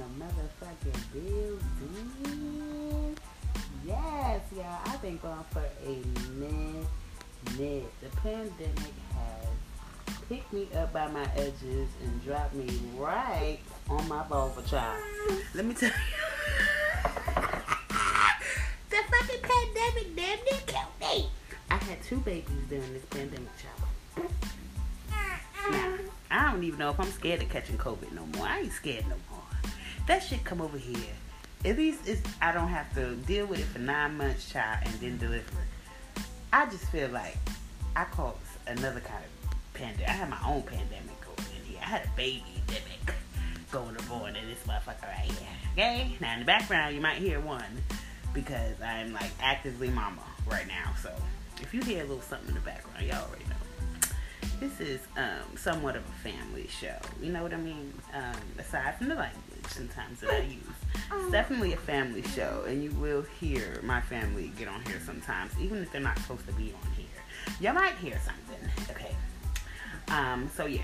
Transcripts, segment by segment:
the motherfucking. Yes, y'all. I've been gone for a minute. The pandemic has picked me up by my edges and dropped me right on my vulva child. Let me tell you. the fucking pandemic damn near killed me. I had two babies during this pandemic, child. Now, I don't even know if I'm scared of catching COVID no more. I ain't scared no. That shit come over here. At least it's, I don't have to deal with it for nine months, child, and then deliver it. I just feel like I caught another kind of pandemic. I had my own pandemic going in here. I had a baby pandemic going aboard in this motherfucker right here. Okay? Now in the background you might hear one because I'm like actively mama right now. So if you hear a little something in the background, y'all already know this is um, somewhat of a family show. You know what I mean? Um, aside from the language sometimes that I use, it's definitely a family show, and you will hear my family get on here sometimes, even if they're not supposed to be on here. You might hear something. Okay. Um, so yeah.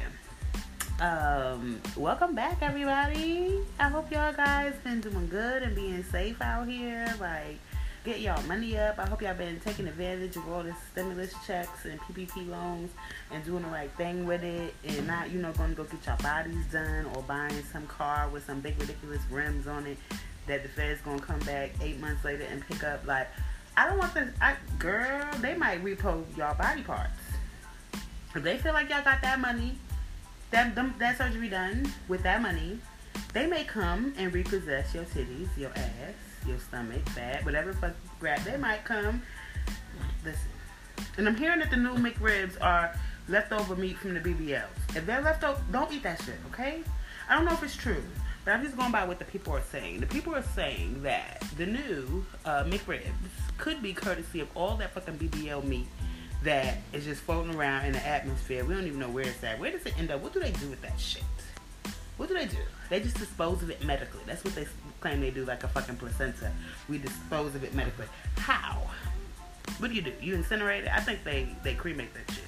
Um, welcome back, everybody. I hope y'all guys been doing good and being safe out here. Like get y'all money up. I hope y'all been taking advantage of all the stimulus checks and PPP loans and doing the right thing with it and not, you know, going to go get your bodies done or buying some car with some big ridiculous rims on it that the Fed's going to come back eight months later and pick up. Like, I don't want this. I, girl, they might repo y'all body parts. If they feel like y'all got that money, that, them, that surgery done with that money, they may come and repossess your titties, your ass, your stomach, fat, whatever fuck grab they might come. Listen. And I'm hearing that the new McRibs are leftover meat from the BBLs. If they're leftover, don't eat that shit, okay? I don't know if it's true, but I'm just going by what the people are saying. The people are saying that the new uh, McRibs could be courtesy of all that fucking BBL meat that is just floating around in the atmosphere. We don't even know where it's at. Where does it end up? What do they do with that shit? What do they do? They just dispose of it medically. That's what they claim they do, like a fucking placenta. We dispose of it medically. How? What do you do? You incinerate it? I think they they cremate that shit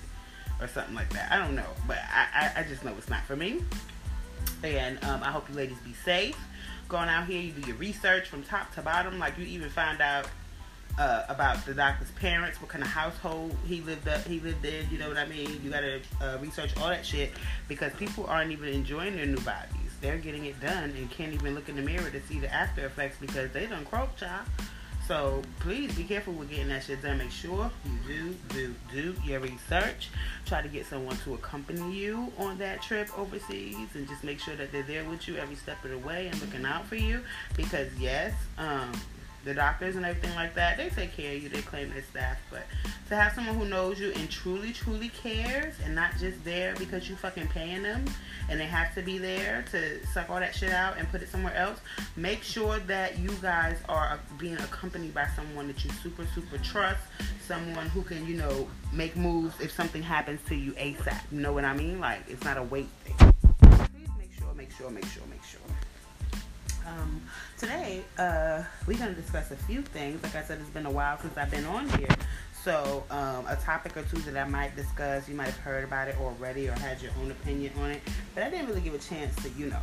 or something like that. I don't know, but I I, I just know it's not for me. And um, I hope you ladies be safe. Going out here, you do your research from top to bottom. Like you even find out uh, about the doctor's parents, what kind of household he lived up, he lived in. You know what I mean? You gotta uh, research all that shit because people aren't even enjoying their new bodies. They're getting it done and can't even look in the mirror to see the after effects because they done croak, child. So please be careful with getting that shit done. Make sure you do, do, do your research. Try to get someone to accompany you on that trip overseas and just make sure that they're there with you every step of the way and looking out for you. Because yes, um, the doctors and everything like that, they take care of you, they claim their staff. But to have someone who knows you and truly, truly cares and not just there because you fucking paying them and they have to be there to suck all that shit out and put it somewhere else, make sure that you guys are being accompanied by someone that you super, super trust, someone who can, you know, make moves if something happens to you ASAP. You know what I mean? Like, it's not a wait thing. Please make sure, make sure, make sure, make sure. Um, today, uh, we're going to discuss a few things. Like I said, it's been a while since I've been on here. So, um, a topic or two that I might discuss, you might have heard about it already or had your own opinion on it. But I didn't really give a chance to, you know,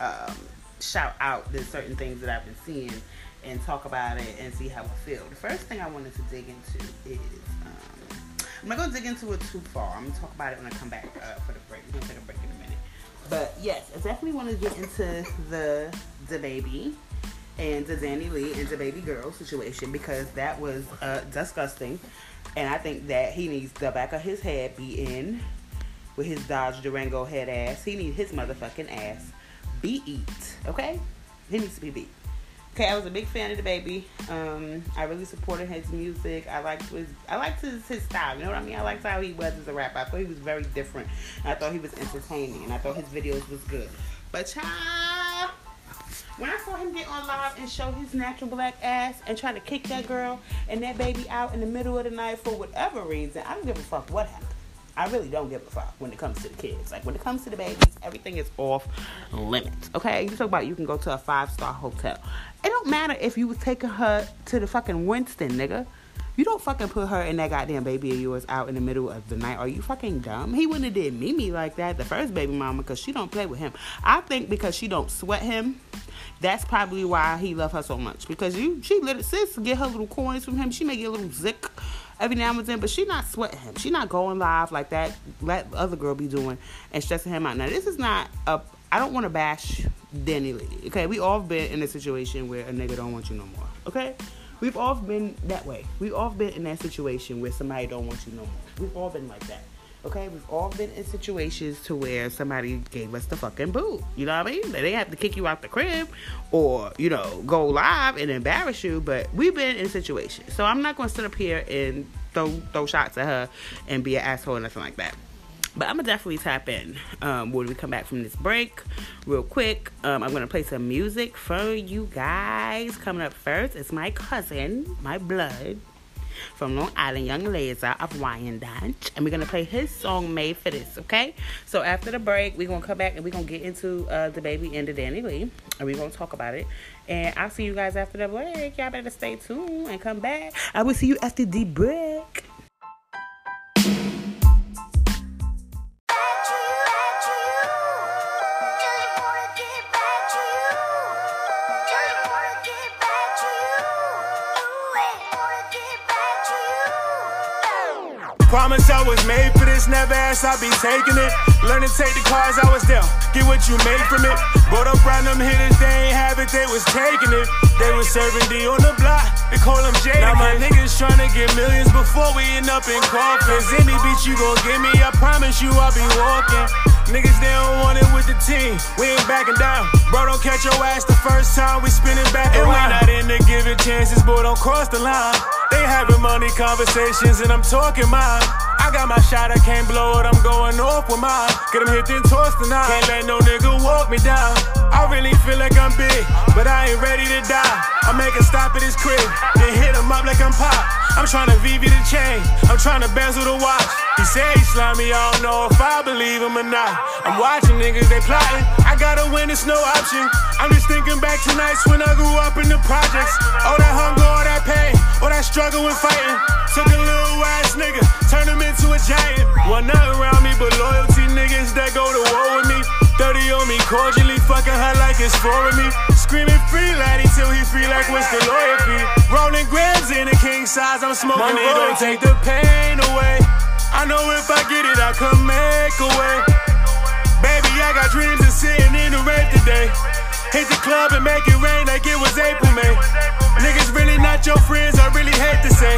um, shout out the certain things that I've been seeing and talk about it and see how I feel. The first thing I wanted to dig into is um, I'm not to dig into it too far. I'm to talk about it when I come back uh, for the break. We're to take a break in a minute. But yes, I definitely want to get into the DaBaby and the DaniLeigh and the baby girl situation because that was uh, disgusting, and I think that he needs the back of his head be in with his Dodge Durango head ass. He needs his motherfucking ass be eat. Okay, he needs to be beat. Okay, I was a big fan of DaBaby. Um, I really supported his music. I liked his I liked his, his style. You know what I mean? I liked how he was as a rapper. I thought he was very different. I thought he was entertaining, and I thought his videos was good. But child, when I saw him get on live and show his natural black ass and try to kick that girl and that baby out in the middle of the night for whatever reason, I don't give a fuck what happened. I really don't give a fuck when it comes to the kids. Like when it comes to the babies, everything is off limits. Okay, you talk about you can go to a five star hotel. It don't matter if you was taking her to the fucking Winston, nigga. You don't fucking put her and that goddamn baby of yours out in the middle of the night. Are you fucking dumb? He wouldn't have did Mimi like that, the first baby mama, because she don't play with him. I think because she don't sweat him That's probably why he love her so much because you she let sis get her little coins from him. She may get a little zick every now and then, but she not sweating him. She not going live like that. Let other girl be doing and stressing him out. Now this is not a. I don't want to bash DaniLeigh. Okay, we all been in a situation where a nigga don't want you no more. Okay, we've all been that way. We've all been in that situation where somebody don't want you no more. We've all been like that. Okay, we've all been in situations to where somebody gave us the fucking boot. You know what I mean? They have to kick you out the crib or, you know, go live and embarrass you, but we've been in situations. So I'm not gonna sit up here and throw throw shots at her and be an asshole or nothing like that. But I'm gonna definitely tap in um, when we come back from this break, real quick. Um, I'm gonna play some music for you guys. Coming up first, it's my cousin, my blood, from Long Island, Yung Laser of Wyandanch. And we're going to play his song Made for This, okay? So after the break, we're going to come back and we're going to get into uh, DaBaby and the DaniLeigh. And we're going to talk about it. And I'll see you guys after the break. Y'all better stay tuned and come back. I will see you after the break. This, never asked I be taking it. Learn to take the cards I was dealt, get what you made from it. Brought up random hitters, they ain't have it, they was taking it. They was serving D on the block, they call them Jada. Now my niggas tryna get millions before we end up in coffins. Any beat you gon' give me, I promise you I'll be walking. Niggas, they don't want it with the team. We ain't backing down. Bro, don't catch your ass the first time we spinning back and around. And we not into giving chances, boy, don't cross the line. They having money conversations and I'm talking mine. I got my shot, I can't blow it, I'm going off with mine. Get him hit then toss tonight. Can't let no nigga walk me down. I really feel like I'm big, but I ain't ready to die. I make a stop at his crib, then hit him up like I'm pop. I'm trying to VV the chain, I'm trying to bezel the watch. He say he slimy, I don't know if I believe him or not. I'm watching niggas, they plotting. I gotta win, it's no option. I'm just thinking back to nights when I grew up in the projects. All that hunger, all that pain, all that struggle and fighting. Took a little ass nigga, turned him into a giant. Want nothing around me but loyalty niggas that go to war with me. 30 on me, cordially fucking her like it's for me. Screaming free laddie till he free like what's the fee? Rolling grams in a king size, I'm smoking Money don't take the pain away. I know if I get it, I can make a way. Baby, I got dreams of sitting in the rave today. Hit the club and make it rain like it was April, May. Niggas really not your friends, I really hate to say.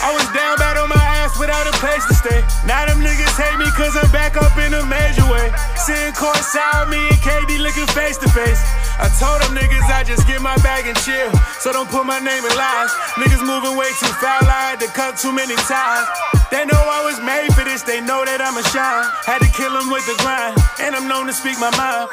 I was down bad on my ass without a place to stay. Now them niggas hate me cause I'm back up in a major way. Sitting courtside, me and KD looking face to face. I told them niggas I just get my bag and chill. So don't put my name in lies. Niggas moving way too foul, I had to cut too many ties. They know I was made for this, they know that I'm a shine. Had to kill them with the grind, and I'm known to speak my mind.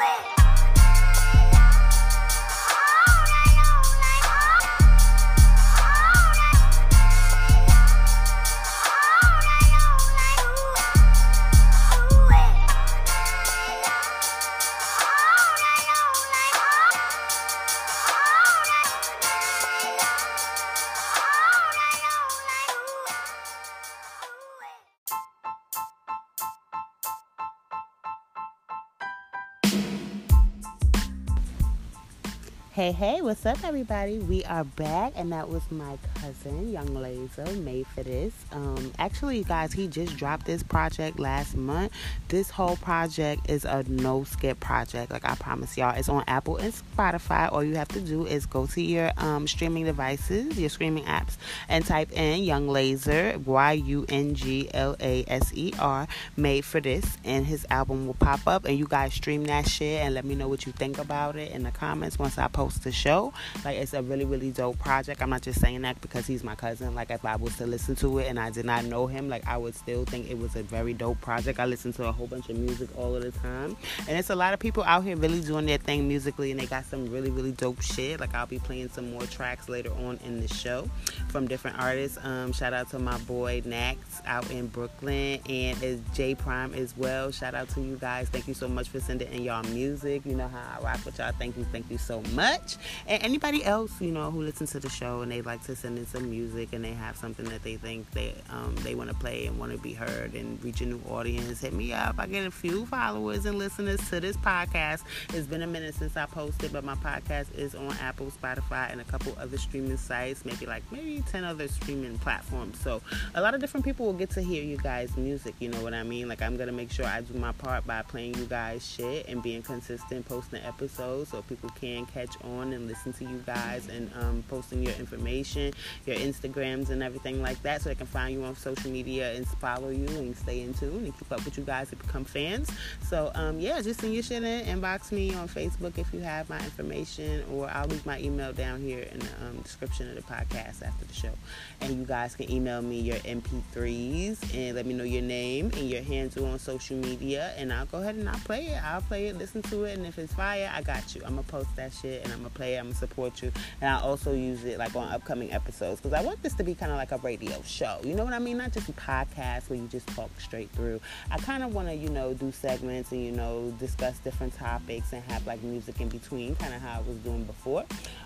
Hey, hey, what's up, everybody? We are back, and that was my cousin, Yung Laser, made for this. Um, actually, guys, he just dropped this project last month. This whole project is a no skip project, like I promise y'all. It's on Apple and Spotify. All you have to do is go to your um, streaming devices, your streaming apps, and type in Yung Laser, Y U N G L A S E R, made for this, and his album will pop up. And you guys stream that shit and let me know what you think about it in the comments once I post the show. Like it's a really, really dope project. I'm not just saying that because he's my cousin. Like if I was to listen to it and I did not know him, like I would still think it was a very dope project. I listen to a whole bunch of music all of the time. And it's a lot of people out here really doing their thing musically and they got some really, really dope shit. Like I'll be playing some more tracks later on in the show from different artists. Um, shout out to my boy Nax out in Brooklyn and it's J Prime as well. Shout out to you guys. Thank you so much for sending in y'all music. You know how I rock with y'all. Thank you, thank you so much. Much. And anybody else, you know, who listens to the show and they like to send in some music and they have something that they think they um, they want to play and want to be heard and reach a new audience, hit me up. I get a few followers and listeners to this podcast. It's been a minute since I posted, but my podcast is on Apple, Spotify, and a couple other streaming sites, maybe like maybe 10 other streaming platforms. So a lot of different people will get to hear you guys' music, you know what I mean? Like I'm gonna make sure I do my part by playing you guys shit and being consistent, posting episodes so people can catch on and listen to you guys and um, posting your information, your Instagrams and everything like that so they can find you on social media and follow you and stay in tune and keep up with you guys and become fans. So um, yeah, just send your shit in, inbox me on Facebook if you have my information or I'll leave my email down here in the um, description of the podcast after the show. And you guys can email me your MP3s and let me know your name and your handle on social media and I'll go ahead and I'll play it. I'll play it, listen to it, and if it's fire, I got you. I'm gonna post that shit and I'm gonna play it. I'm gonna support you, and I also use it like on upcoming episodes because I want this to be kind of like a radio show. You know what I mean? Not just a podcast where you just talk straight through. I kind of want to, you know, do segments and you know discuss different topics and have like music in between, kind of how I was doing before.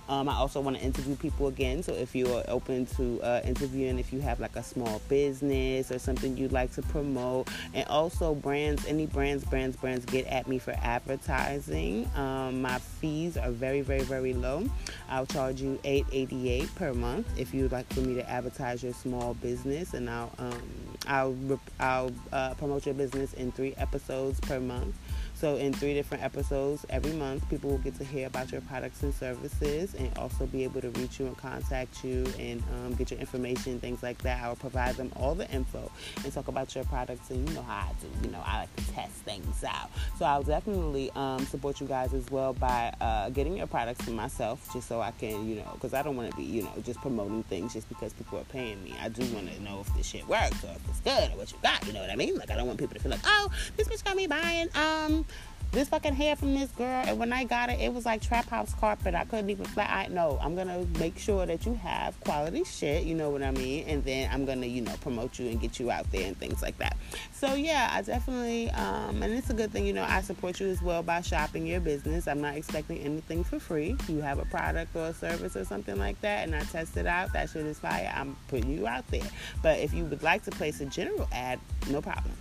Um, I also want to interview people again. So if you are open to uh, interviewing, if you have like a small business or something you'd like to promote, and also brands, any brands, brands, brands, get at me for advertising. Um, my fees are very, very, very very low. I'll charge you eight eighty eight per month if you'd like for me to advertise your small business, and I'll um, I'll I'll uh, promote your business in three episodes per month. So, in three different episodes every month, people will get to hear about your products and services and also be able to reach you and contact you and um, get your information, things like that. I will provide them all the info and talk about your products. And you know how I do. You know, I like to test things out. So, I'll definitely um, support you guys as well by uh, getting your products for myself just so I can, you know, because I don't want to be, you know, just promoting things just because people are paying me. I do want to know if this shit works or if it's good or what you got. You know what I mean? Like, I don't want people to feel like, oh, this bitch got me buying, um, this fucking hair from this girl, and when I got it, it was like trap house carpet. I couldn't even flat. I know I'm gonna make sure that you have quality shit. You know what I mean? And then I'm gonna, you know, promote you and get you out there and things like that. So yeah, I definitely, um, and it's a good thing. You know, I support you as well by shopping your business. I'm not expecting anything for free. You have a product or a service or something like that, and I test it out. That shit is fire. I'm putting you out there. But if you would like to place a general ad, no problem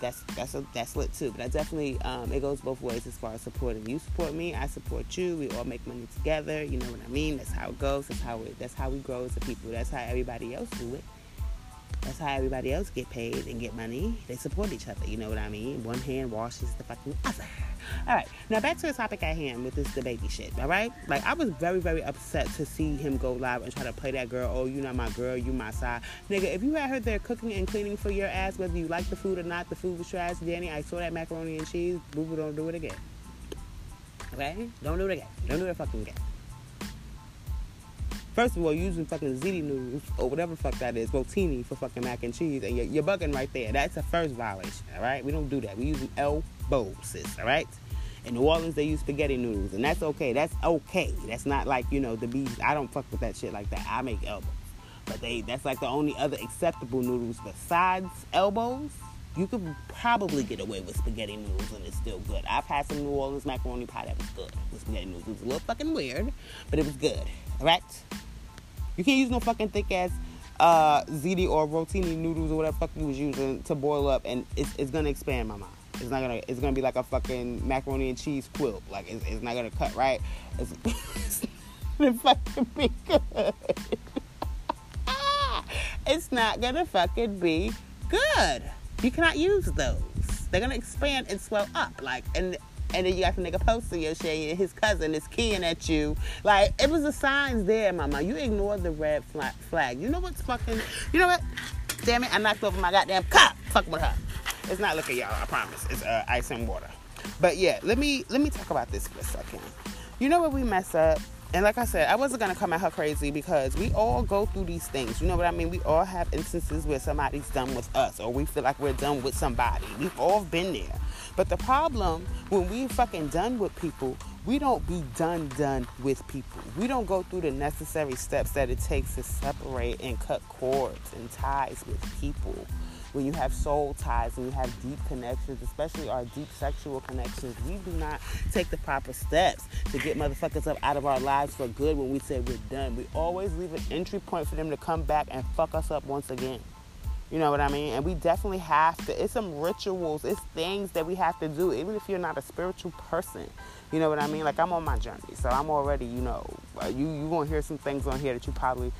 that's that's a, that's lit too. But I definitely um, it goes both ways as far as supporting. You support me, I support you. We all make money together. You know what I mean? That's how it goes. That's how it. That's how we grow as a people. That's how everybody else do it. That's how everybody else get paid and get money. They support each other. You know what I mean? One hand washes the fucking other. All right, now back to the topic at hand with this DaBaby shit. All right, like I was very very upset to see him go live and try to play that girl. Oh, you not my girl, you my side, nigga. If you had her there cooking and cleaning for your ass, whether you like the food or not, the food was trash. Danny, I saw that macaroni and cheese. Boo boo, don't do it again. Okay, don't do it again. Don't do it fucking again. First of all, using fucking ziti noodles or whatever fuck that is, rotini for fucking mac and cheese, and you're, you're bugging right there. That's a first violation, all right? We don't do that. We use elbows, sis, all right? In New Orleans, they use spaghetti noodles, and that's okay. That's okay. That's not like you know the bees. I don't fuck with that shit like that. I make elbows, but they that's like the only other acceptable noodles besides elbows. You could probably get away with spaghetti noodles and it's still good. I've had some New Orleans macaroni pie that was good with spaghetti noodles. It was a little fucking weird, but it was good. All right. You can't use no fucking thick ass uh, ziti or rotini noodles or whatever fuck you was using to boil up, and it's, it's gonna expand my mind. It's not gonna. It's gonna be like a fucking macaroni and cheese quilt. Like it's, it's not gonna cut right. It's, it's gonna fucking be good. it's not gonna fucking be good. You cannot use those. They're gonna expand and swell up. Like and and then you got the nigga posting your shit, and his cousin is keying at you. Like, it was the signs there, mama. You ignored the red flag. You know what's fucking, you know what? Damn it, I knocked over my goddamn cup. Fuck with her. It's not liquor, y'all, I promise. It's uh, ice and water. But yeah, let me let me talk about this for a second. You know what we mess up? And like I said, I wasn't gonna come at her crazy because we all go through these things. You know what I mean? We all have instances where somebody's done with us or we feel like we're done with somebody. We've all been there. But the problem when we fucking done with people, we don't be done done with people. We don't go through the necessary steps that it takes to separate and cut cords and ties with people. When you have soul ties and you have deep connections, especially our deep sexual connections, we do not take the proper steps to get motherfuckers up out of our lives for good when we say we're done. We always leave an entry point for them to come back and fuck us up once again. You know what I mean? And we definitely have to, it's some rituals, it's things that we have to do, even if you're not a spiritual person. You know what I mean? Like I'm on my journey, so I'm already, you know, you you gonna hear some things on here that you probably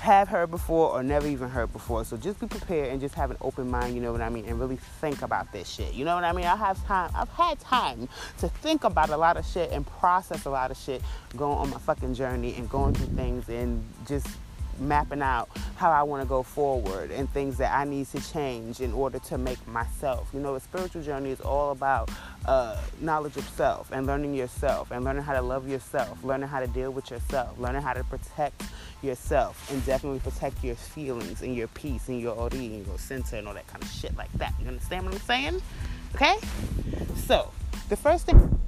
have heard before or never even heard before. So just be prepared and just have an open mind, you know what I mean, and really think about this shit. You know what I mean? I have time, I've had time to think about a lot of shit and process a lot of shit going on my fucking journey and going through things and just mapping out how I want to go forward and things that I need to change in order to make myself. You know, a spiritual journey is all about uh, knowledge of self and learning yourself and learning how to love yourself, learning how to deal with yourself, learning how to protect yourself and definitely protect your feelings and your peace and your ori and your center and all that kind of shit like that. You understand what I'm saying? Okay? So, the first thing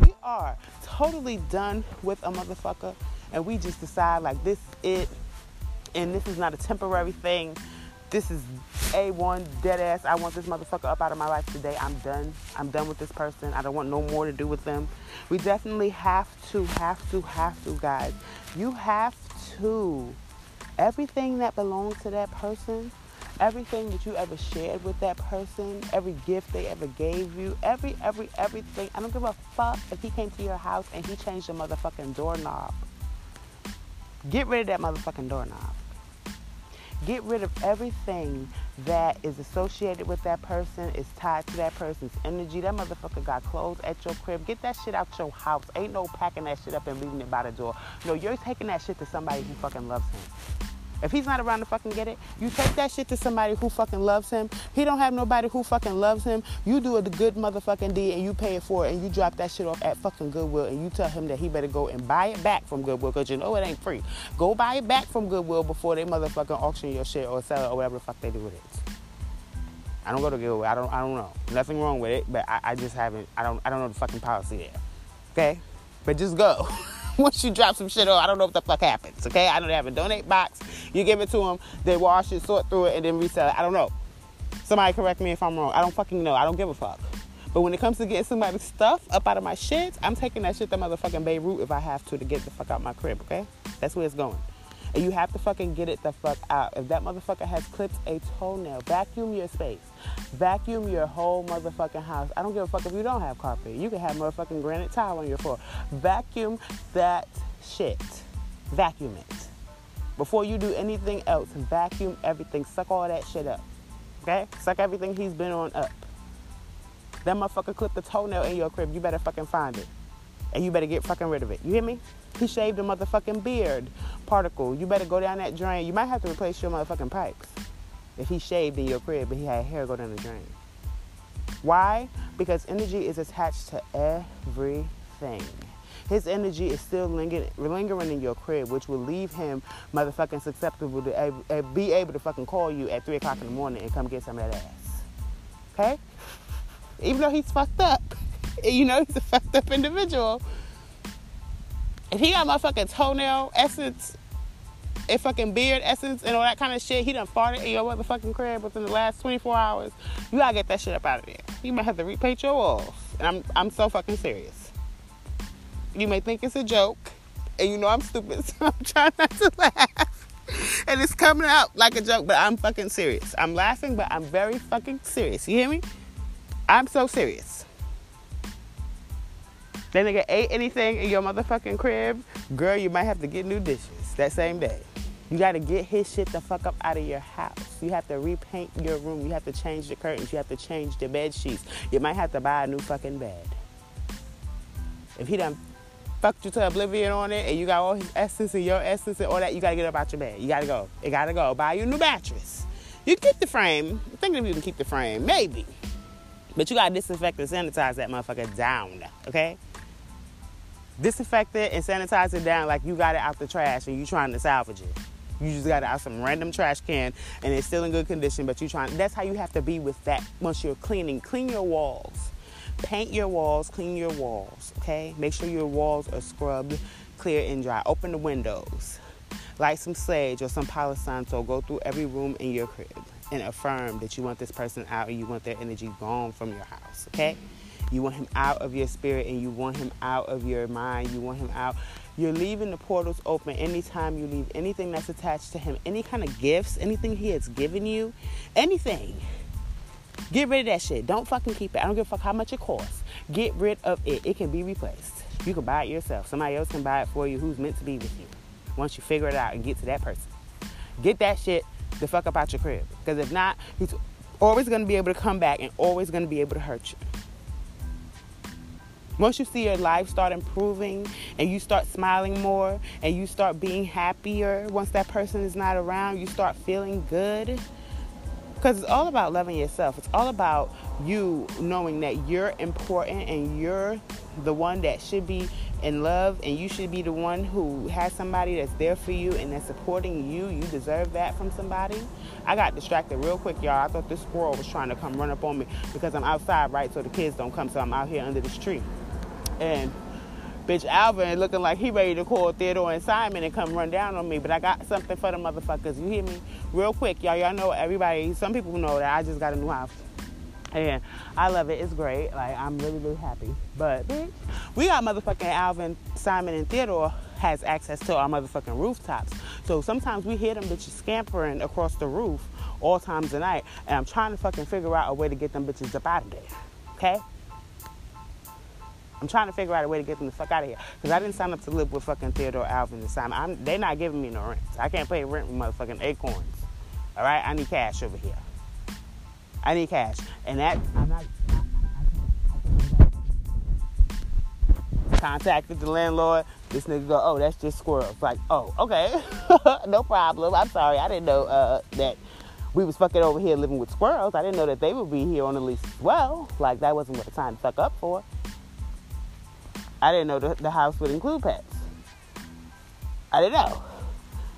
we are totally done with a motherfucker and we just decide like this it and this is not a temporary thing. This is A1 dead ass. I want this motherfucker up out of my life today. I'm done. I'm done with this person. I don't want no more to do with them. We definitely have to, have to, have to, guys. You have to. Everything that belongs to that person, everything that you ever shared with that person, every gift they ever gave you, every, every, everything. I don't give a fuck if he came to your house and he changed the motherfucking doorknob. Get rid of that motherfucking doorknob. Get rid of everything that is associated with that person, is tied to that person's energy. That motherfucker got clothes at your crib. Get that shit out your house. Ain't no packing that shit up and leaving it by the door. No, you're taking that shit to somebody who fucking loves him. If he's not around to fucking get it, you take that shit to somebody who fucking loves him. He don't have nobody who fucking loves him. You do a good motherfucking deed and you pay it for it and you drop that shit off at fucking Goodwill and you tell him that he better go and buy it back from Goodwill because you know it ain't free. Go buy it back from Goodwill before they motherfucking auction your shit or sell it or whatever the fuck they do with it. I don't go to Goodwill. I don't. I don't know. Nothing wrong with it, but I, I just haven't. I don't. I don't know the fucking policy there. Okay, but just go. once you drop some shit off, I don't know what the fuck happens. Okay, I don't have a donate box. You give it to them, they wash it, sort through it, and then resell it. I don't know. Somebody correct me if I'm wrong. I don't fucking know. I don't give a fuck. But when it comes to getting somebody's stuff up out of my shit, I'm taking that shit to motherfucking Beirut if I have to to get the fuck out my crib. Okay, that's where it's going. And you have to fucking get it the fuck out. If that motherfucker has clipped a toenail, vacuum your space. Vacuum your whole motherfucking house. I don't give a fuck if you don't have carpet. You can have motherfucking granite tile on your floor. Vacuum that shit. Vacuum it. Before you do anything else, vacuum everything. Suck all that shit up. Okay? Suck everything he's been on up. That motherfucker clipped the toenail in your crib. You better fucking find it. And you better get fucking rid of it. You hear me? He shaved a motherfucking beard particle. You better go down that drain. You might have to replace your motherfucking pipes. If he shaved in your crib but he had hair go down the drain. Why? Because energy is attached to everything. His energy is still lingering, lingering in your crib, which will leave him motherfucking susceptible to be able to fucking call you at 3 o'clock in the morning and come get some of that ass. Okay? Even though he's fucked up, you know he's a fucked up individual if he got my fucking toenail essence and fucking beard essence and all that kind of shit, he done farted in your motherfucking crib within the last 24 hours, you gotta get that shit up out of there. You might have to repaint your walls. And I'm, I'm so fucking serious. You may think it's a joke, and you know I'm stupid, so I'm trying not to laugh. And it's coming out like a joke, but I'm fucking serious. I'm laughing, but I'm very fucking serious. You hear me? I'm so serious. That nigga ate anything in your motherfucking crib, girl, you might have to get new dishes that same day. You got to get his shit the fuck up out of your house. You have to repaint your room. You have to change the curtains. You have to change the bed sheets. You might have to buy a new fucking bed. If he done fucked you to oblivion on it and you got all his essence and your essence and all that, you got to get up out your bed. You got to go. You got to go. Buy you a new mattress. You keep the frame. I'm thinking if you can keep the frame. Maybe. But you got to disinfect and sanitize that motherfucker down. Okay? Disinfect it and sanitize it down like you got it out the trash and you trying to salvage it. You just got it out some random trash can and it's still in good condition, but you trying that's how you have to be with that once you're cleaning. Clean your walls. Paint your walls, clean your walls, okay? Make sure your walls are scrubbed, clear and dry. Open the windows. Light some sage or some Palo Santo. Go through every room in your crib. and affirm that you want this person out and you want their energy gone from your house, okay? You want him out of your spirit and you want him out of your mind. You want him out. You're leaving the portals open anytime you leave anything that's attached to him, any kind of gifts, anything he has given you, anything. Get rid of that shit. Don't fucking keep it. I don't give a fuck how much it costs. Get rid of it. It can be replaced. You can buy it yourself. Somebody else can buy it for you who's meant to be with you. Once you figure it out and get to that person. Get that shit the fuck up out your crib. Because if not, he's always going to be able to come back and always going to be able to hurt you. Once you see your life start improving and you start smiling more and you start being happier, once that person is not around, you start feeling good. Because it's all about loving yourself. It's all about you knowing that you're important and you're the one that should be in love and you should be the one who has somebody that's there for you and that's supporting you. You deserve that from somebody. I got distracted real quick, y'all. I thought this squirrel was trying to come run up on me because I'm outside, right? So the kids don't come. So I'm out here under this tree. And bitch Alvin looking like he ready to call Theodore and Simon and come run down on me. But I got something for the motherfuckers. You hear me? Real quick, y'all. Y'all know everybody. Some people know that I just got a new house. And I love it. It's great. Like I'm really, really happy. But bitch, we got motherfucking Alvin, Simon, and Theodore has access to our motherfucking rooftops. So sometimes we hear them bitches scampering across the roof all times of night. And I'm trying to fucking figure out a way to get them bitches up out of there. Okay? I'm trying to figure out a way to get them the fuck out of here. Because I didn't sign up to live with fucking Theodore Alvin and Simon. I'm, they're not giving me no rent. I can't pay rent with motherfucking acorns. All right? I need cash over here. I need cash. And that, I'm not. Contacted the landlord. This nigga go, oh, that's just squirrels. Like, oh, okay. no problem. I'm sorry. I didn't know uh, that we was fucking over here living with squirrels. I didn't know that they would be here on the lease as well. Like, that wasn't what I signed to fuck up for. I didn't know the, the house would include pets. I didn't know.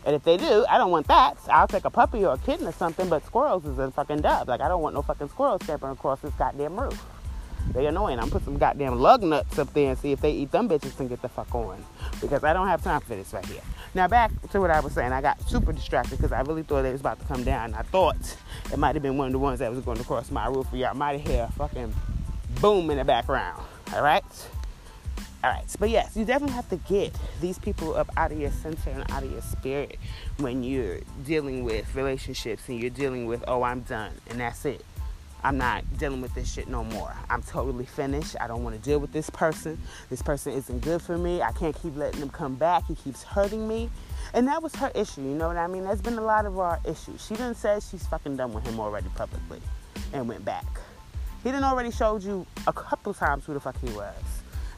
And if they do, I don't want that. I'll take a puppy or a kitten or something, but squirrels is a fucking dub. Like, I don't want no fucking squirrels scampering across this goddamn roof. They annoying. I'm put some goddamn lug nuts up there and see if they eat them bitches and get the fuck on. Because I don't have time for this right here. Now back to what I was saying. I got super distracted because I really thought it was about to come down. I thought it might have been one of the ones that was going to cross my roof. Y'all might hear a fucking boom in the background. All right. All right, but yes, you definitely have to get these people up out of your center and out of your spirit when you're dealing with relationships and you're dealing with, oh, I'm done and that's it. I'm not dealing with this shit no more. I'm totally finished. I don't want to deal with this person. This person isn't good for me. I can't keep letting him come back. He keeps hurting me. And that was her issue, you know what I mean? That's been a lot of our issues. She didn't say she's fucking done with him already publicly and went back. He didn't already showed you a couple times who the fuck he was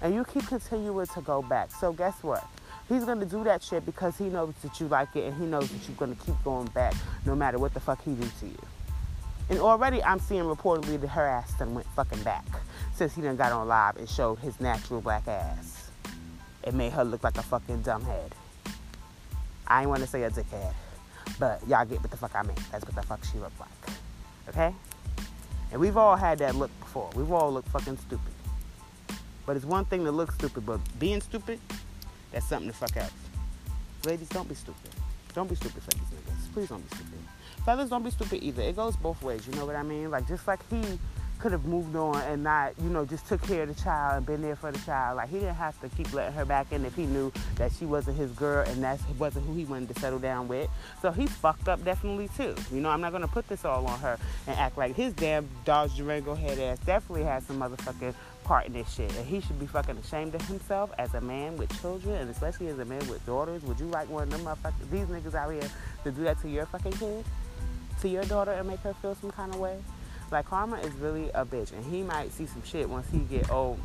and you keep continuing to go back. So guess what? He's gonna do that shit because he knows that you like it and he knows that you're gonna keep going back no matter what the fuck he do to you. And already I'm seeing reportedly that her ass done went fucking back since he done got on live and showed his natural black ass. It made her look like a fucking dumbhead. I ain't wanna say a dickhead, but y'all get what the fuck I mean. That's what the fuck she looked like. Okay? And we've all had that look before. We've all looked fucking stupid. But it's one thing to look stupid, but being stupid, that's something to fuck out. Ladies, don't be stupid. Don't be stupid for these niggas. Please don't be stupid. Fellas, don't be stupid either. It goes both ways. You know what I mean? Like just like he could have moved on and not, you know, just took care of the child and been there for the child. Like he didn't have to keep letting her back in if he knew that she wasn't his girl and that wasn't who he wanted to settle down with. So he's fucked up definitely too. You know, I'm not gonna put this all on her and act like his damn Dodge Durango head ass definitely has some motherfucking part in this shit. And he should be fucking ashamed of himself as a man with children and especially as a man with daughters. Would you like one of them motherfuckers, these niggas out here to do that to your fucking kid? To your daughter and make her feel some kind of way? Like Karma is really a bitch, and he might see some shit once he get old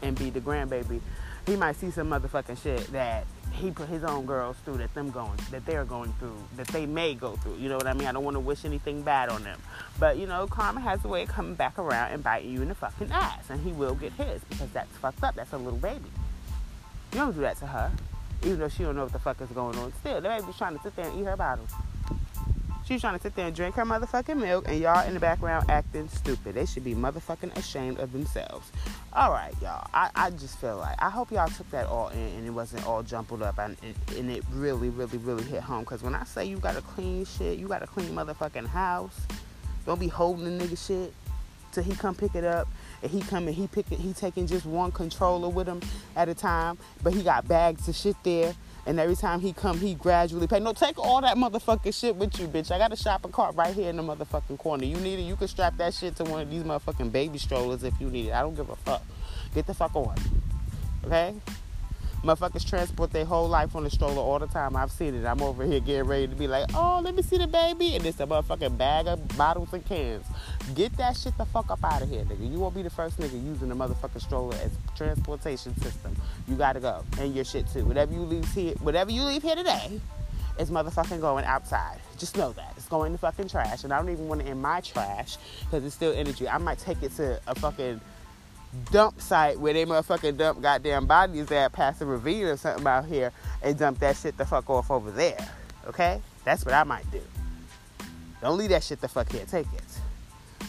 and be the grandbaby. He might see some motherfucking shit that he put his own girls through that them going that they're going through that they may go through. You know what I mean? I don't want to wish anything bad on them, but you know, karma has a way of coming back around and biting you in the fucking ass, and he will get his because that's fucked up. That's a little baby. You don't do that to her, even though she don't know what the fuck is going on. Still, the baby's trying to sit there and eat her bottles. She's trying to sit there and drink her motherfucking milk, and y'all in the background acting stupid. They should be motherfucking ashamed of themselves. all right, y'all. I, I just feel like I hope y'all took that all in and it wasn't all jumbled up and, and, and it really, really, really hit home. Because when I say you got to clean shit, you got to clean motherfucking house. Don't be holding the nigga shit till he come pick it up and he come and he pick it. He taking just one controller with him at a time, but he got bags of shit there. And every time he come, he gradually pay. No, take all that motherfucking shit with you, bitch. I got a shopping cart right here in the motherfucking corner. You need it, you can strap that shit to one of these motherfucking baby strollers if you need it. I don't give a fuck. Get the fuck on. Okay? Motherfuckers transport their whole life on the stroller all the time. I've seen it. I'm over here getting ready to be like, oh, let me see the baby. And it's a motherfucking bag of bottles and cans. Get that shit the fuck up out of here, nigga. You won't be the first nigga using the motherfucking stroller as transportation system. You gotta go. And your shit too. Whatever you leave here, whatever you leave here today, is motherfucking going outside. Just know that. It's going to fucking trash. And I don't even want it in my trash because it's still energy. I might take it to a fucking dump site where they motherfucking dump goddamn bodies at past a ravine or something out here and dump that shit the fuck off over there. Okay? That's what I might do. Don't leave that shit the fuck here. Take it.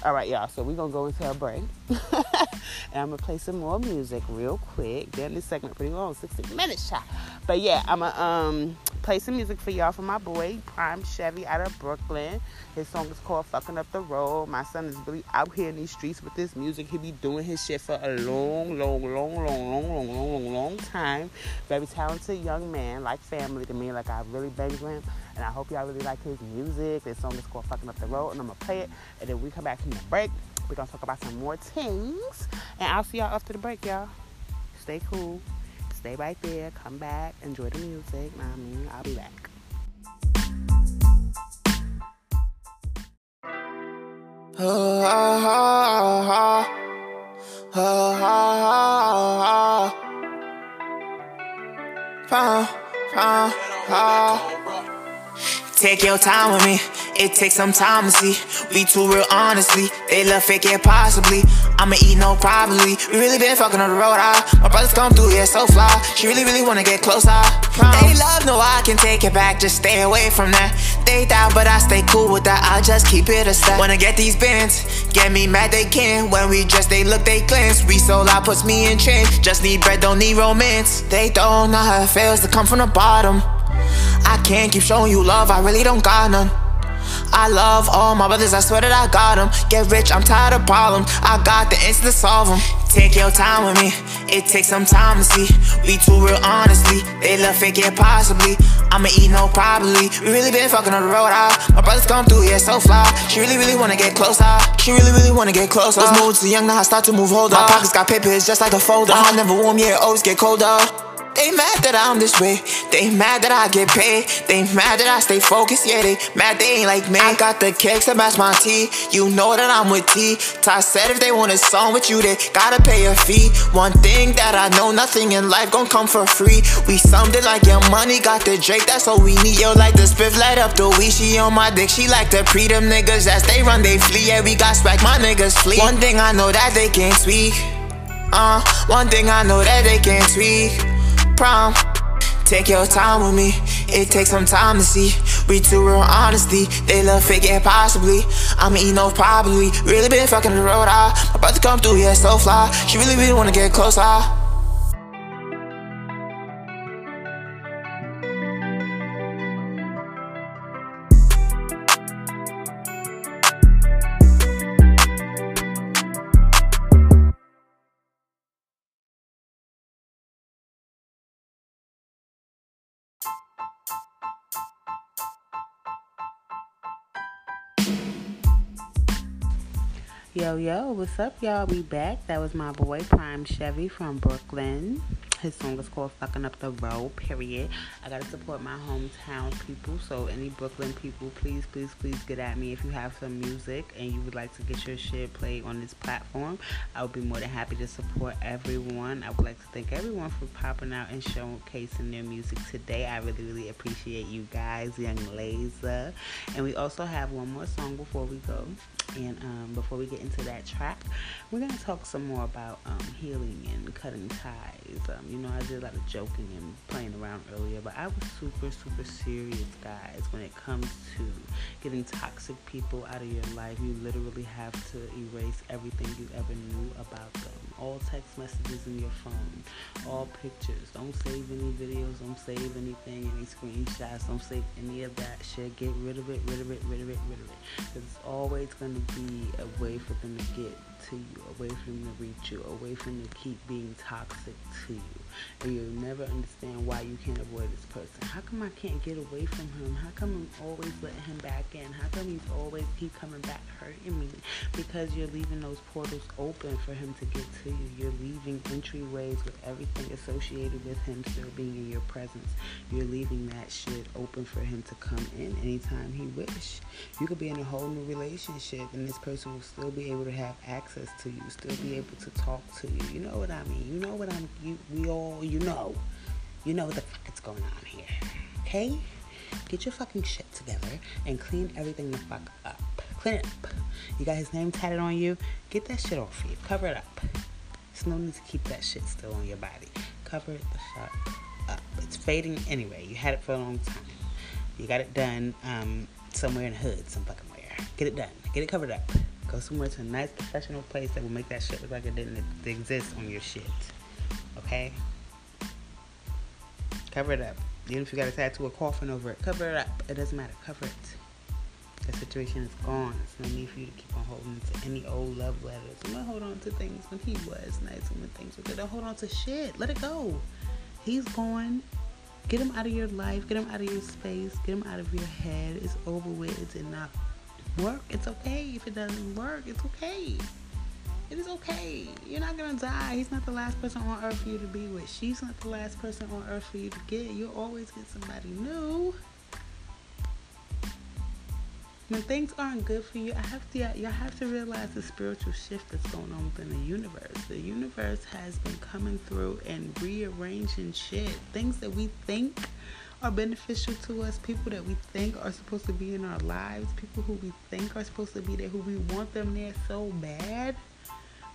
All right, y'all. So we're gonna go into a break, and I'm gonna play some more music real quick. Then this segment pretty long, 60 minutes, shot. But yeah, I'm gonna um play some music for y'all from my boy Prime Chevy out of Brooklyn. His song is called "Fucking Up the Road." My son is really out here in these streets with this music. He be doing his shit for a long, long, long, long, long, long, long, long, long time. Very talented young man, like family to me. Like I really bang him and I hope y'all really like his music. This song is called Fucking Up the Road, and I'm gonna play it. And then we come back from the break. We're gonna talk about some more things. And I'll see y'all after the break, y'all. Stay cool. Stay right there. Come back. Enjoy the music. I mean? I'll be back. Oh, oh, Time with me, it takes some time to see. We too real honestly, they love fake it possibly. I'ma eat no probably. We really been fucking on the road, ah. My brothers come through, yeah, so fly. She really, really wanna get close, ah. They love, no, I can take it back, just stay away from that. They down, but I stay cool with that, I just keep it a step. Wanna get these bins, get me mad, they can. When we dress, they look, they cleanse. We so loud, puts me in chains. Just need bread, don't need romance. They don't know how it feels to come from the bottom. I can't keep showing you love, I really don't got none. I love all my brothers, I swear that I got them. Get rich, I'm tired of problems. I got the answer to solve them. Take your time with me, it takes some time to see. We too real, honestly. They love fake it possibly. I'ma eat no probably. We really been fucking on the road out. My brothers come through, yeah, so fly. She really, really wanna get closer. Ah. She really, really wanna get closer. Was moved too young, now I start to move older. My pockets got papers just like a folder. Uh-huh. My heart never warm, yeah, always get colder. They mad that I'm this way. They mad that I get paid. They mad that I stay focused. Yeah, they mad they ain't like me. I got the cakes to match my tea. You know that I'm with T. Ty said if they want a song with you, they gotta pay a fee. One thing that I know, nothing in life gon' come for free. We it like your money got the Drake. That's all we need. Yo, like the spiff light up the weed. She on my dick. She like the pre them niggas as they run, they flee. Yeah, we got swag. My niggas flee. One thing I know that they can't speak. Uh, one thing I know that they can't speak prom. Take your time with me, it takes some time to see. We too real honesty, they love fake it possibly. I'ma eat no probably. Really been fucking the road out. My brother come through, yeah, so fly. She really, really wanna get closer. Ah. Yo, yo, what's up, y'all? We back. That was my boy Prime Chevy from Brooklyn. His song is called Fucking Up the Road, period. I gotta support my hometown people. So, any Brooklyn people, please, please, please get at me if you have some music and you would like to get your shit played on this platform. I would be more than happy to support everyone. I would like to thank everyone for popping out and showcasing their music today. I really, really appreciate you guys, Yung Laser. And we also have one more song before we go. And um, before we get into that track, we're gonna talk some more about um, healing and cutting ties. Um, you know, I did a lot of joking and playing around earlier, but I was super, super serious, guys. When it comes to getting toxic people out of your life, you literally have to erase everything you ever knew about them all text messages in your phone, all pictures. Don't save any videos, don't save anything, any screenshots, don't save any of that shit. Get rid of it, rid of it, rid of it, rid of it. It's always going to be a way for them to get to you, a way for to reach you, away from to keep being toxic to you. And you'll never understand why you can't avoid this person. How come I can't get away from him? How come I'm always letting him back in? How come he's always keep coming back hurting me? Because you're leaving those portals open for him to get to you. You're leaving entryways with everything associated with him still being in your presence. You're leaving that shit open for him to come in anytime he wish. You could be in a whole new relationship and this person will still be able to have access to you, still be able to talk to you. You know what I mean? You know what I'm you we all you know. You know what the fuck is going on here. Okay? Get your fucking shit together and clean everything the fuck up. Clean it up. You got his name tatted on you. Get that shit off you. Cover it up. There's no need to keep that shit still on your body. Cover it the fuck up. It's fading anyway. You had it for a long time. You got it done um, somewhere in the hood, some fucking where. Get it done. Get it covered up. Go somewhere to a nice professional place that will make that shit look like it didn't exist on your shit. Okay? Cover it up. Even if you got a tattoo or coffin over it, cover it up. It doesn't matter. Cover it. The situation is gone. There's no need for you to keep on holding to any old love letters. I'm gonna hold on to things when he was nice and when things were good. Don't hold on to shit. Let it go. He's gone. Get him out of your life. Get him out of your space. Get him out of your head. It's over with. It did not work. It's okay. If it doesn't work, it's okay. It is okay. You're not gonna die. He's not the last person on earth for you to be with. She's not the last person on earth for you to get. You'll always get somebody new when things aren't good for you, I have to you have to realize the spiritual shift that's going on within the universe. The universe has been coming through and rearranging shit. Things that we think are beneficial to us, people that we think are supposed to be in our lives, people who we think are supposed to be there, who we want them there so bad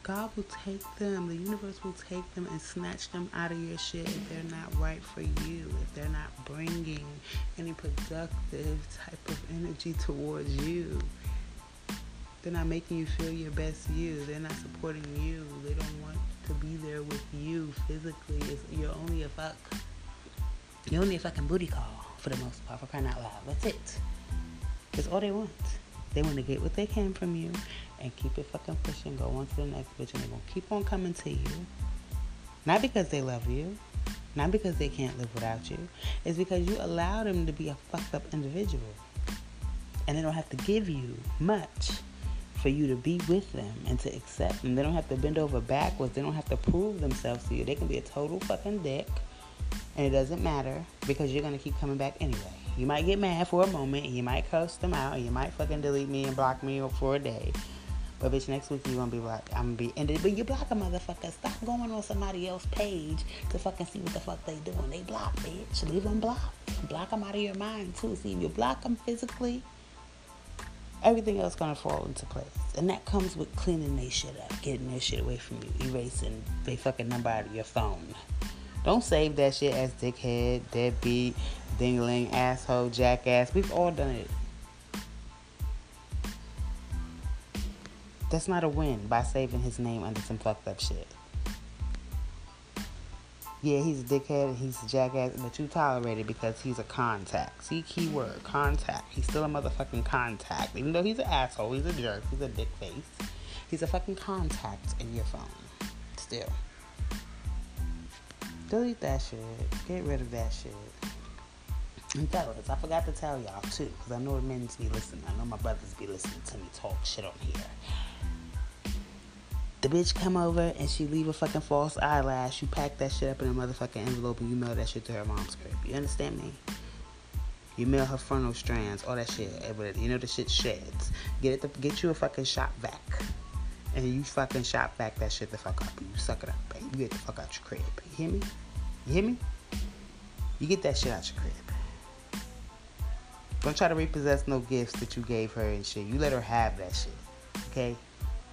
God will take them, the universe will take them and snatch them out of your shit if they're not right for you, if they're not bringing any productive type of energy towards you. They're not making you feel your best you. They're not supporting you. They don't want to be there with you physically. It's, you're only a fuck. You're only a fucking booty call for the most part, for crying out loud. That's it. That's all they want. They want to get what they can from you and keep it fucking pushing. Go on to the next bitch, and they're gonna keep on coming to you. Not because they love you, not because they can't live without you. It's because you allow them to be a fucked up individual, and they don't have to give you much for you to be with them and to accept them. They don't have to bend over backwards. They don't have to prove themselves to you. They can be a total fucking dick, and it doesn't matter because you're gonna keep coming back anyway. You might get mad for a moment, and you might curse them out, and you might fucking delete me and block me for a day. But bitch, next week you gonna be blocked. I'm gonna be ended. But you block a motherfucker. Stop going on somebody else's page to fucking see what the fuck they doing. They block, bitch. Leave them blocked. Block them out of your mind too. See, if you block them physically, everything else gonna fall into place. And that comes with cleaning their shit up, getting their shit away from you, erasing their fucking number out of your phone. Don't save that shit as dickhead, deadbeat, dingling, asshole, jackass. We've all done it. That's not a win by saving his name under some fucked up shit. Yeah, he's a dickhead he's a jackass, but you tolerate it because he's a contact. See, keyword, contact. He's still a motherfucking contact. Even though he's an asshole, he's a jerk, he's a dick face. He's a fucking contact in your phone. Still. Delete that shit. Get rid of that shit. And fellas, I forgot to tell y'all too, because I know the men's be listening. I know my brothers be listening to me talk shit on here the bitch come over and she leave a fucking false eyelash, you pack that shit up in a motherfucking envelope and you mail that shit to her mom's crib. You understand me? You mail her frontal strands, all that shit. You know the shit sheds. Get it, to, get you a fucking shop vac, and you fucking shop vac that shit the fuck up. You suck it up, and you get the fuck out your crib. You hear me? You hear me? You get that shit out your crib. Don't try to repossess no gifts that you gave her and shit. You let her have that shit. Okay?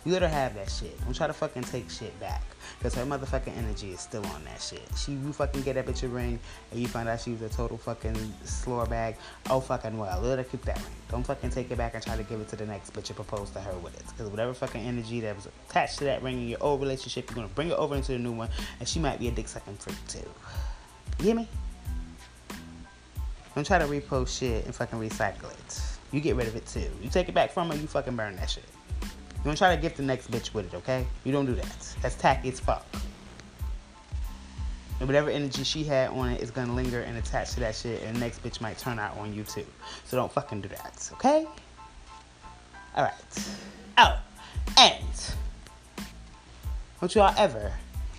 You let her have that shit. Don't try to fucking take shit back. Because her motherfucking energy is still on that shit. She, you fucking get that bitch a ring and you find out she was a total fucking slore bag. Oh, fucking well. Let her keep that ring. Don't fucking take it back and try to give it to the next bitch and propose to her with it. Because whatever fucking energy that was attached to that ring in your old relationship, you're going to bring it over into the new one and she might be a dick sucking freak too. You hear me? Don't try to repost shit and fucking recycle it. You get rid of it too. You take it back from her, you fucking burn that shit. Don't try to get the next bitch with it, okay? You don't do that. That's tacky as fuck. And whatever energy she had on it is gonna linger and attach to that shit, and the next bitch might turn out on you too. So don't fucking do that, okay? Alright. Oh, and don't y'all ever,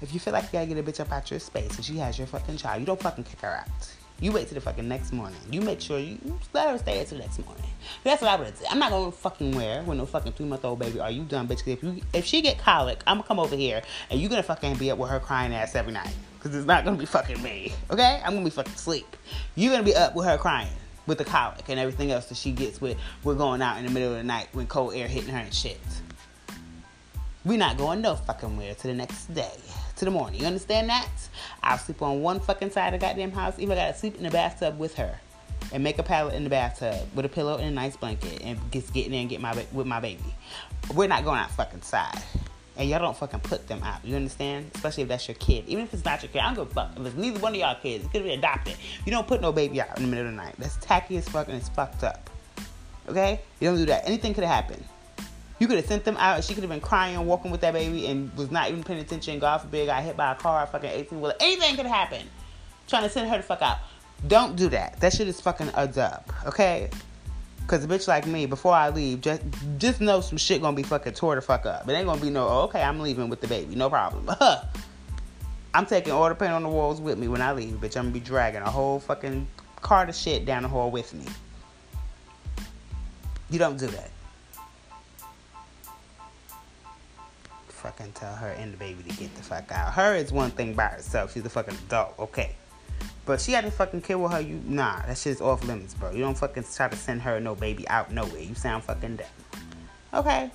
if you feel like you gotta get a bitch up out your space and she has your fucking child, you don't fucking kick her out. You wait till the fucking next morning. You make sure you let her stay until next morning. That's what I would. I'm not gonna fucking wear with no fucking three month old baby. Are you done, bitch? If you if she get colic, I'm gonna come over here and you gonna fucking be up with her crying ass every night. Cause it's not gonna be fucking me. Okay? I'm gonna be fucking sleep. You're gonna be up with her crying with the colic and everything else that she gets with we're going out in the middle of the night when cold air hitting her and shit. We're not going no fucking where to the next day to the morning. You understand that? I'll sleep on one fucking side of the goddamn house. Even I gotta sleep in the bathtub with her. And make a pallet in the bathtub with a pillow and a nice blanket and just get in there and get my with my baby. We're not going out fucking side. And y'all don't fucking put them out. You understand? Especially if that's your kid. Even if it's not your kid, I don't give a fuck. If it's neither one of y'all kids, it could be adopted. You don't put no baby out in the middle of the night. That's tacky as fuck and it's fucked up. Okay? You don't do that. Anything could have happened. You could have sent them out. She could have been crying, walking with that baby, and was not even paying attention. God forbid, got hit by a car, fucking 18 wheeler. Anything could happen. Trying to send her the fuck out. Don't do that. That shit is fucking a dub, okay? Cause a bitch like me, before I leave, just just know some shit gonna be fucking tore the fuck up. It ain't gonna be no, oh, okay, I'm leaving with the baby, no problem. I'm taking all the paint on the walls with me when I leave, bitch. I'm gonna be dragging a whole fucking cart of shit down the hall with me. You don't do that. Fucking tell her and the baby to get the fuck out. Her is one thing by herself. She's a fucking adult, okay. But she had to fucking kill with her. You nah, that shit's off limits, bro. You don't fucking try to send her no baby out nowhere. You sound fucking dumb. Okay.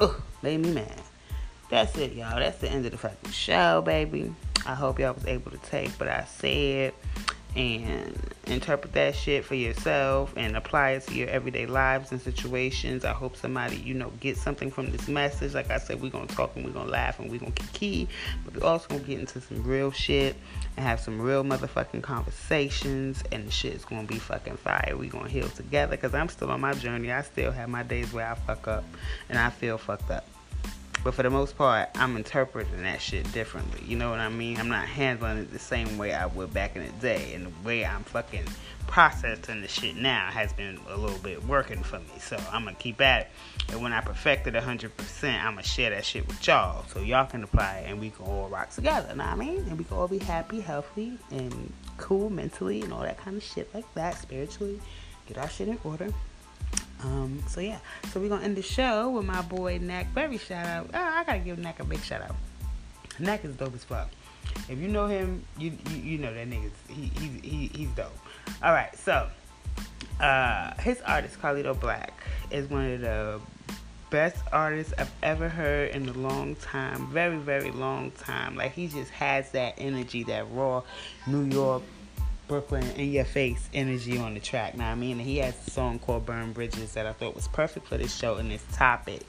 Ugh, made me mad. That's it, y'all. That's the end of the fucking show, baby. I hope y'all was able to take what I said and interpret that shit for yourself and apply it to your everyday lives and situations. I hope somebody, you know, get something from this message. Like I said, we're gonna talk and we're gonna laugh and we're gonna key, but we're also gonna get into some real shit and have some real motherfucking conversations and the shit is gonna be fucking fire. we gonna heal together because I'm still on my journey. I still have my days where I fuck up and I feel fucked up. But for the most part, I'm interpreting that shit differently. You know what I mean? I'm not handling it the same way I would back in the day. And the way I'm fucking processing the shit now has been a little bit working for me. So I'm to keep at it. And when I perfect it 100%, I'm to share that shit with y'all. So y'all can apply it and we can all rock together. Know what I mean? And we can all be happy, healthy, and cool mentally and all that kind of shit like that, spiritually. Get our shit in order. Um, so yeah, so we're gonna end the show with my boy Nack Berry. Shout out! Oh, I gotta give Nack a big shout out. Nack is dope as fuck. If you know him, you you, you know that nigga. He, he, he he's dope. All right, so uh, his artist Carlito Black is one of the best artists I've ever heard in a long time. Very very long time. Like he just has that energy, that raw New York Brooklyn in your face energy on the track. Now I mean, he has a song called "Burn Bridges" that I thought was perfect for this show and this topic.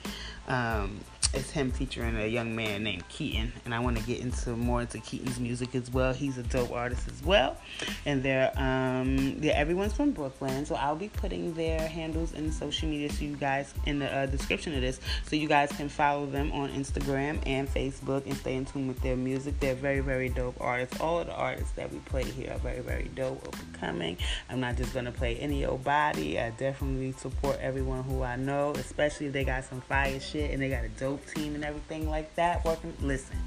Um, it's him featuring a young man named Keaton, and I want to get into more into Keaton's music as well. He's a dope artist as well, and they're um yeah everyone's from Brooklyn, so I'll be putting their handles in social media so you guys in the uh, description of this, so you guys can follow them on Instagram and Facebook and stay in tune with their music. They're very very dope artists. All the artists that we play here are very very dope, coming. I'm not just gonna play any old body. I definitely support everyone who I know, especially if they got some fire shit and they got a dope team and everything like that working. Listen,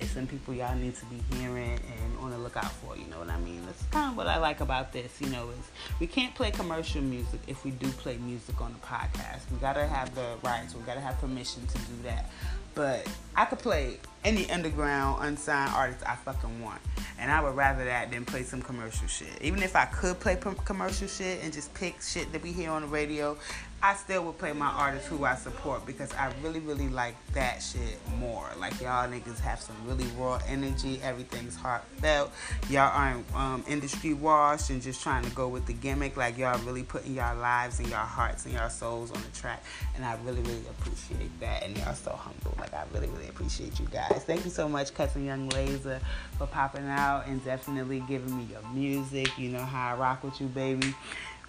it's some people y'all need to be hearing and on the lookout for. You know what I mean? That's kind of what I like about this. You know, is we can't play commercial music if we do play music on the podcast. We gotta have the rights. We gotta have permission to do that. But I could play any underground unsigned artist I fucking want. And I would rather that than play some commercial shit. Even if I could play commercial shit and just pick shit that we hear on the radio, I still would play my artists who I support because I really, really like that shit more. Like y'all niggas have some really raw energy. Everything's heartfelt. Y'all aren't um, industry washed and just trying to go with the gimmick. Like y'all really putting y'all lives and y'all hearts and y'all souls on the track. And I really, really appreciate that. And y'all so humble. Like I really, really appreciate you guys. Thank you so much, Cousin Yung Laser, for popping out and definitely giving me your music. You know how I rock with you, baby.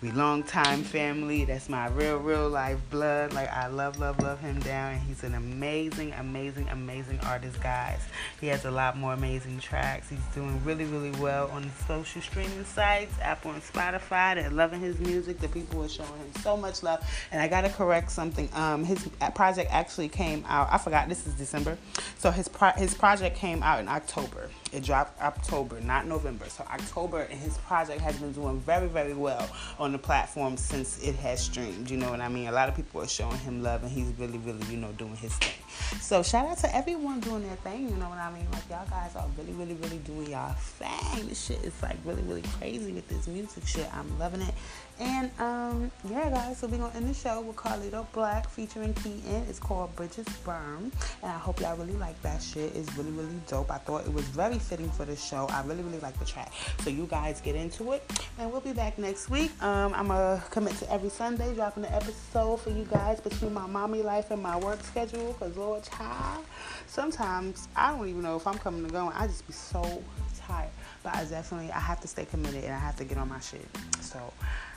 We long time family. That's my real, real life blood. Like I love, love, love him down. And he's an amazing, amazing, amazing artist, guys. He has a lot more amazing tracks. He's doing really, really well on the social streaming sites, Apple and Spotify. They're loving his music. The people are showing him so much love. And I gotta correct something. Um, his project actually came out. I forgot. This is December. So his pro- his project came out in October. It dropped October, not November. So October, and his project has been doing very, very well on the platform since it has streamed. You know what I mean? A lot of people are showing him love, and he's really, really, you know, doing his thing. So shout out to everyone doing their thing. You know what I mean? Like y'all guys are really, really, really doing y'all thing. This shit is like really, really crazy with this music shit. I'm loving it. And um, yeah, guys, so we're gonna end the show with Carlito Black featuring Keaton. It's called Bridges Burn. And I hope y'all really like that shit. It's really, really dope. I thought it was very fitting for the show. I really, really like the track. So you guys get into it. And we'll be back next week. Um, I'm gonna commit to every Sunday, dropping an episode for you guys between my mommy life and my work schedule. Cause Lord child, sometimes I don't even know if I'm coming or going. I just be so tired. But I definitely I have to stay committed and I have to get on my shit. So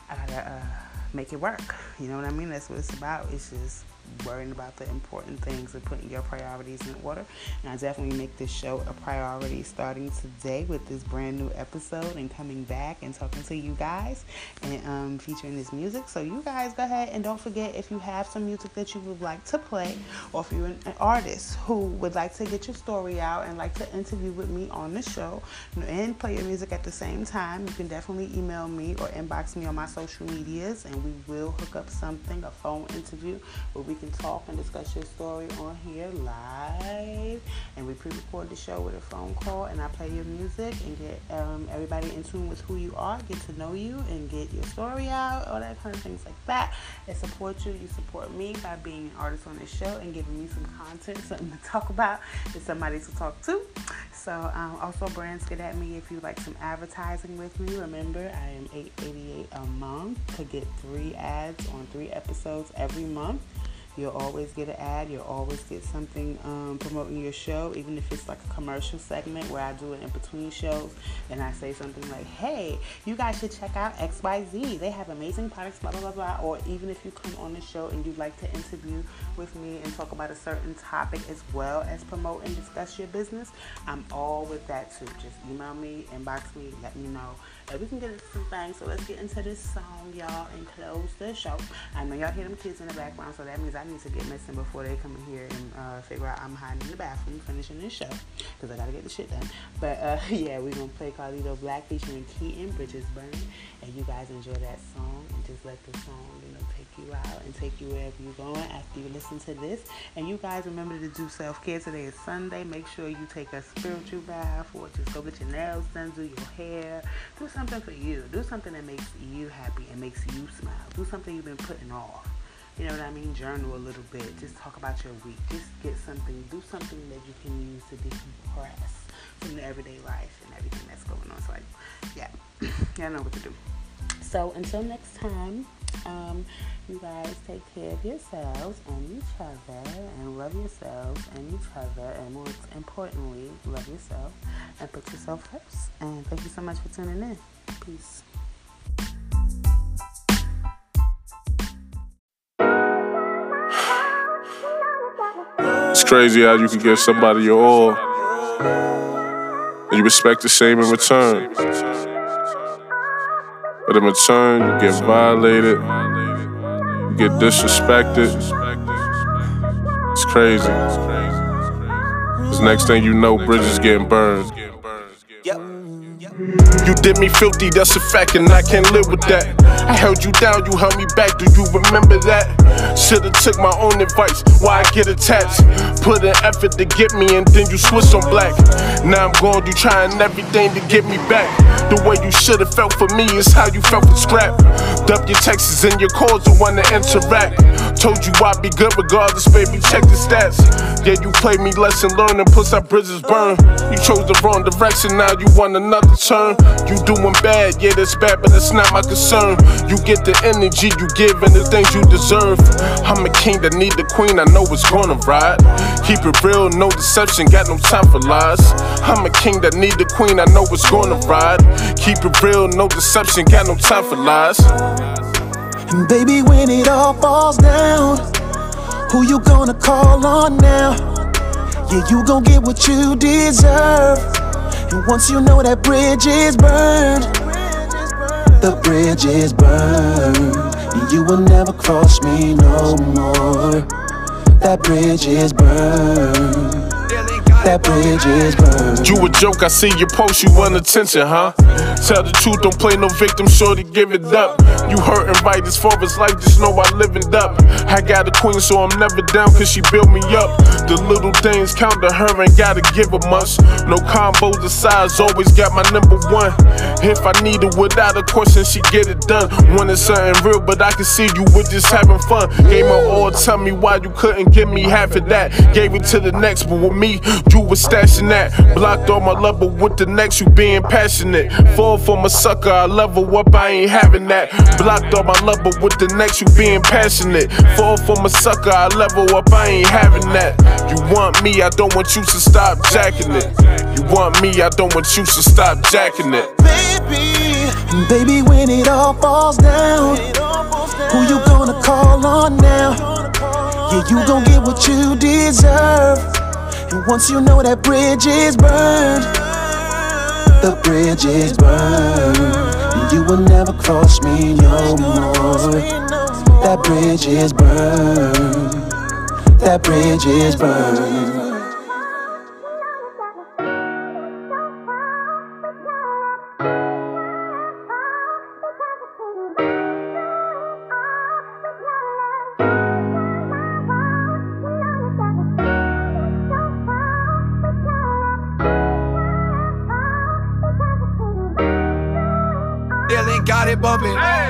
I gotta uh, make it work. You know what I mean? That's what it's about. It's just worrying about the important things and putting your priorities in order. And I definitely make this show a priority starting today with this brand new episode and coming back and talking to you guys and um, featuring this music. So you guys go ahead and don't forget if you have some music that you would like to play or if you're an artist who would like to get your story out and like to interview with me on the show and play your music at the same time, you can definitely email me or inbox me on my social medias and we will hook up something, a phone interview where we can talk and discuss your story on here live. And we pre-record the show with a phone call, and I play your music and get um, everybody in tune with who you are, get to know you, and get your story out, all that kind of things like that. And support you. You support me by being an artist on this show and giving me some content, something to talk about, and somebody to talk to. So um, also brands get at me if you like some advertising with me. Remember, I am 888 a month to get three ads on three episodes every month. You'll always get an ad. You'll always get something um, promoting your show, even if it's like a commercial segment where I do it in between shows and I say something like, hey, you guys should check out XYZ. They have amazing products, blah, blah, blah, blah. Or even if you come on the show and you'd like to interview with me and talk about a certain topic as well as promote and discuss your business, I'm all with that too. Just email me, inbox me, let me know and we can get into some things. So let's get into this song, y'all, and close the show. I know y'all hear them kids in the background, so that means I need to get missing before they come in here and uh, figure out I'm hiding in the bathroom finishing this show because I gotta get the shit done. But uh, yeah, we're gonna play Carlito Black featuring Keaton, Bridges Burn, and you guys enjoy that song and just let the song, you know, take you out and take you wherever you're going after you listen to this. And you guys remember to do self care. Today is Sunday. Make sure you take a spiritual bath or just go get your nails done, do your hair, do something for you. Do something that makes you happy and makes you smile. Do something you've been putting off. You know what I mean? Journal a little bit. Just talk about your week. Just get something. Do something that you can use to decompress from the everyday life and everything that's going on. So, like, yeah, y'all know what to do. So, until next time, um, you guys take care of yourselves and each other and love yourselves and each other and most importantly, love yourself and put yourself first. And thank you so much for tuning in. Peace. Crazy how you can give somebody your all and you expect the same in return. But in return, you get violated you get disrespected. It's crazy. Cause next thing you know, bridges getting burned. You did me filthy, that's a fact, and I can't live with that. I held you down, you held me back. Do you remember that? Should've took my own advice. Why I get attached? Put in effort to get me, and then you switch on black. Now I'm going, you trying everything to get me back. The way you should've felt for me is how you felt for scrap. Dump your texts and your calls, the one to interact. Told you I'd be good regardless, baby. Check the stats. Yeah, you played me lesson learned and plus our bridges burn. You chose the wrong direction, now you want another turn. You doing bad, yeah, that's bad, but it's not my concern. You get the energy you give and the things you deserve. I'm a king that need the queen, I know it's gonna ride. Keep it real, no deception, got no time for lies. I'm a king that need the queen, I know it's gonna ride. Keep it real, no deception, got no time for lies. And baby, when it all falls down, who you gonna call on now? Yeah, you gon' get what you deserve. And once you know that bridge is burned, the bridge is burned. And you will never cross me no more. That bridge is burned that bridge is burned. You a joke, I see your post, you want attention, huh? Tell the truth, don't play no victim, shorty, give it up. You hurting right as far as life, just know I live it up. I got a queen, so I'm never down, cause she built me up. The little things count to her, ain't gotta give her much. No combos the size, always got my number one. If I need it without a question, she get it done. Wanted something real, but I can see you with just having fun. Gave my all, tell me why you couldn't give me half of that. Gave it to the next, but with me, you was stashing that. Blocked all my love, but with the next, you being passionate. Fall for my sucker, I level up, I ain't having that. Blocked all my love, but with the next, you being passionate. Fall for my sucker, I level up, I ain't having that. You want me, I don't want you to stop jacking it. You want me, I don't want you to stop jacking it. Baby, baby, when it all falls down, who you gonna call on now? Yeah, you gon' get what you deserve. And once you know that bridge is burned, the bridge is burned. You will never cross me no more. That bridge is burned. That bridge is burned. Bumping.